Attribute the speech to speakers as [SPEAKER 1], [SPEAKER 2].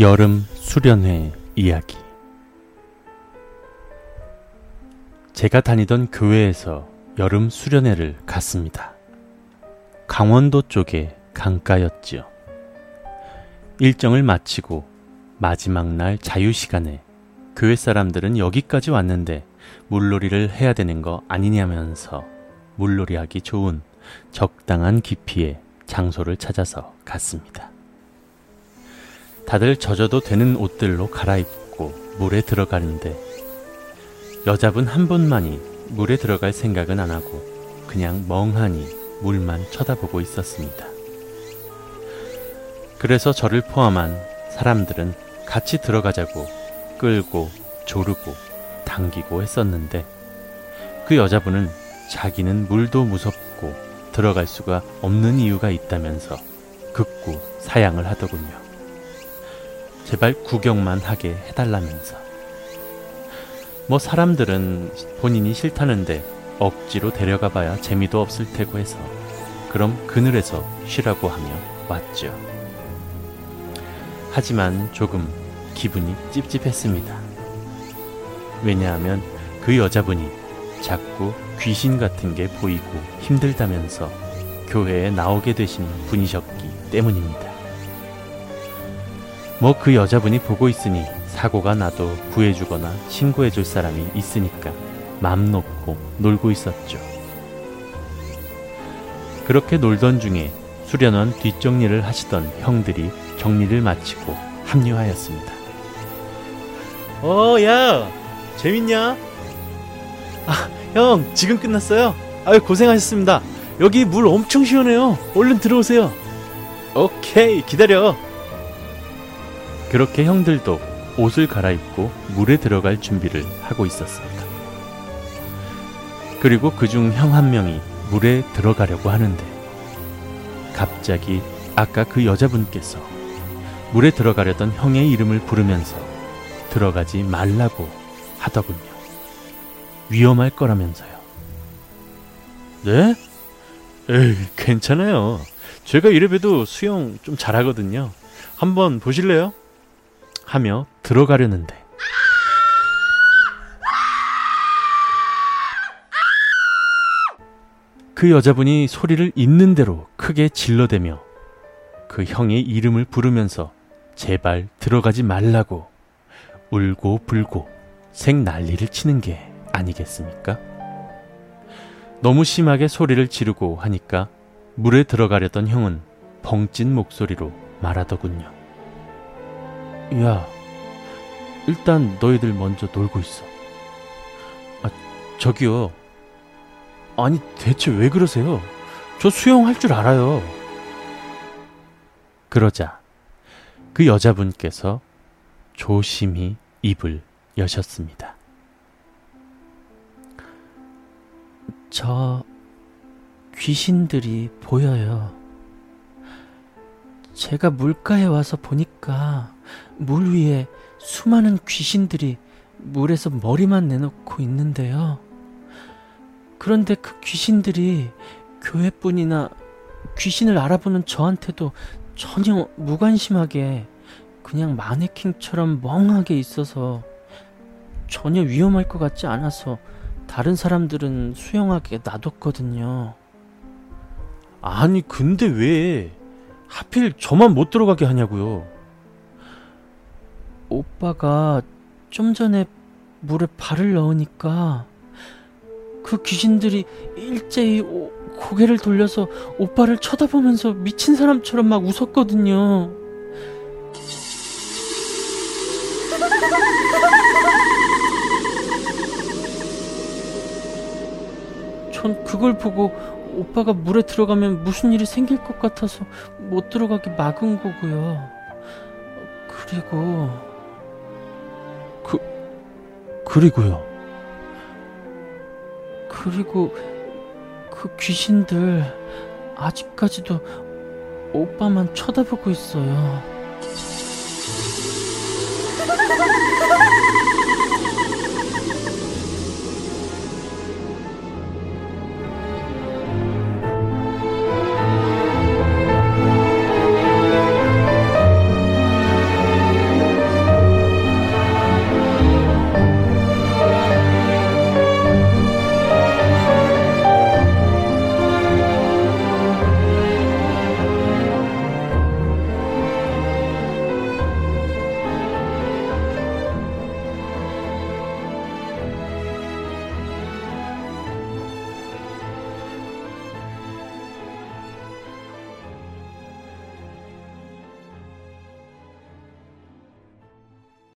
[SPEAKER 1] 여름 수련회 이야기 제가 다니던 교회에서 여름 수련회를 갔습니다. 강원도 쪽의 강가였지요. 일정을 마치고 마지막 날 자유 시간에 교회 사람들은 여기까지 왔는데 물놀이를 해야 되는 거 아니냐면서 물놀이 하기 좋은 적당한 깊이의 장소를 찾아서 갔습니다. 다들 젖어도 되는 옷들로 갈아입고 물에 들어가는데 여자분 한 분만이 물에 들어갈 생각은 안 하고 그냥 멍하니 물만 쳐다보고 있었습니다. 그래서 저를 포함한 사람들은 같이 들어가자고 끌고 조르고 당기고 했었는데 그 여자분은 자기는 물도 무섭고 들어갈 수가 없는 이유가 있다면서 극구 사양을 하더군요. 제발 구경만 하게 해달라면서. 뭐 사람들은 본인이 싫다는데 억지로 데려가 봐야 재미도 없을 테고 해서 그럼 그늘에서 쉬라고 하며 왔죠. 하지만 조금 기분이 찝찝했습니다. 왜냐하면 그 여자분이 자꾸 귀신 같은 게 보이고 힘들다면서 교회에 나오게 되신 분이셨기 때문입니다. 뭐 그 여자분이 보고 있으니 사고가 나도 구해주거나 신고해줄 사람이 있으니까 맘 놓고 놀고 있었죠. 그렇게 놀던 중에 수련원 뒷정리를 하시던 형들이 정리를 마치고 합류하였습니다.
[SPEAKER 2] 어, 야, 재밌냐? 아, 형, 지금 끝났어요? 아유, 고생하셨습니다. 여기 물 엄청 시원해요. 얼른 들어오세요. 오케이, 기다려.
[SPEAKER 1] 그렇게 형들도 옷을 갈아입고 물에 들어갈 준비를 하고 있었습니다. 그리고 그 중 형 한 명이 물에 들어가려고 하는데 갑자기 아까 그 여자분께서 물에 들어가려던 형의 이름을 부르면서 들어가지 말라고 하더군요. 위험할 거라면서요.
[SPEAKER 2] 네? 에이, 괜찮아요. 제가 이래봬도 수영 좀 잘하거든요. 한번 보실래요?
[SPEAKER 1] 하며 들어가려는데 그 여자분이 소리를 있는 대로 크게 질러대며 그 형의 이름을 부르면서 제발 들어가지 말라고 울고 불고 생 난리를 치는 게 아니겠습니까? 너무 심하게 소리를 지르고 하니까 물에 들어가려던 형은 벙찐 목소리로 말하더군요. 야, 일단 너희들 먼저 놀고 있어. 아, 저기요. 아니, 대체 왜 그러세요? 저 수영할 줄 알아요. 그러자 그 여자분께서 조심히 입을 여셨습니다.
[SPEAKER 3] 저 귀신들이 보여요. 제가 물가에 와서 보니까 물 위에 수많은 귀신들이 물에서 머리만 내놓고 있는데요. 그런데 그 귀신들이 교회뿐이나 귀신을 알아보는 저한테도 전혀 무관심하게 그냥 마네킹처럼 멍하게 있어서 전혀 위험할 것 같지 않아서 다른 사람들은 수영하게 놔뒀거든요.
[SPEAKER 2] 아니, 근데 왜 하필 저만 못 들어가게 하냐고요?
[SPEAKER 3] 오빠가 좀 전에 물에 발을 넣으니까 그 귀신들이 일제히 오, 고개를 돌려서 오빠를 쳐다보면서 미친 사람처럼 막 웃었거든요. 전 그걸 보고 오빠가 물에 들어가면 무슨 일이 생길 것 같아서 못 들어가게 막은 거고요. 그리고
[SPEAKER 1] 그리고요.
[SPEAKER 3] 그리고 그 귀신들 아직까지도 오빠만 쳐다보고 있어요.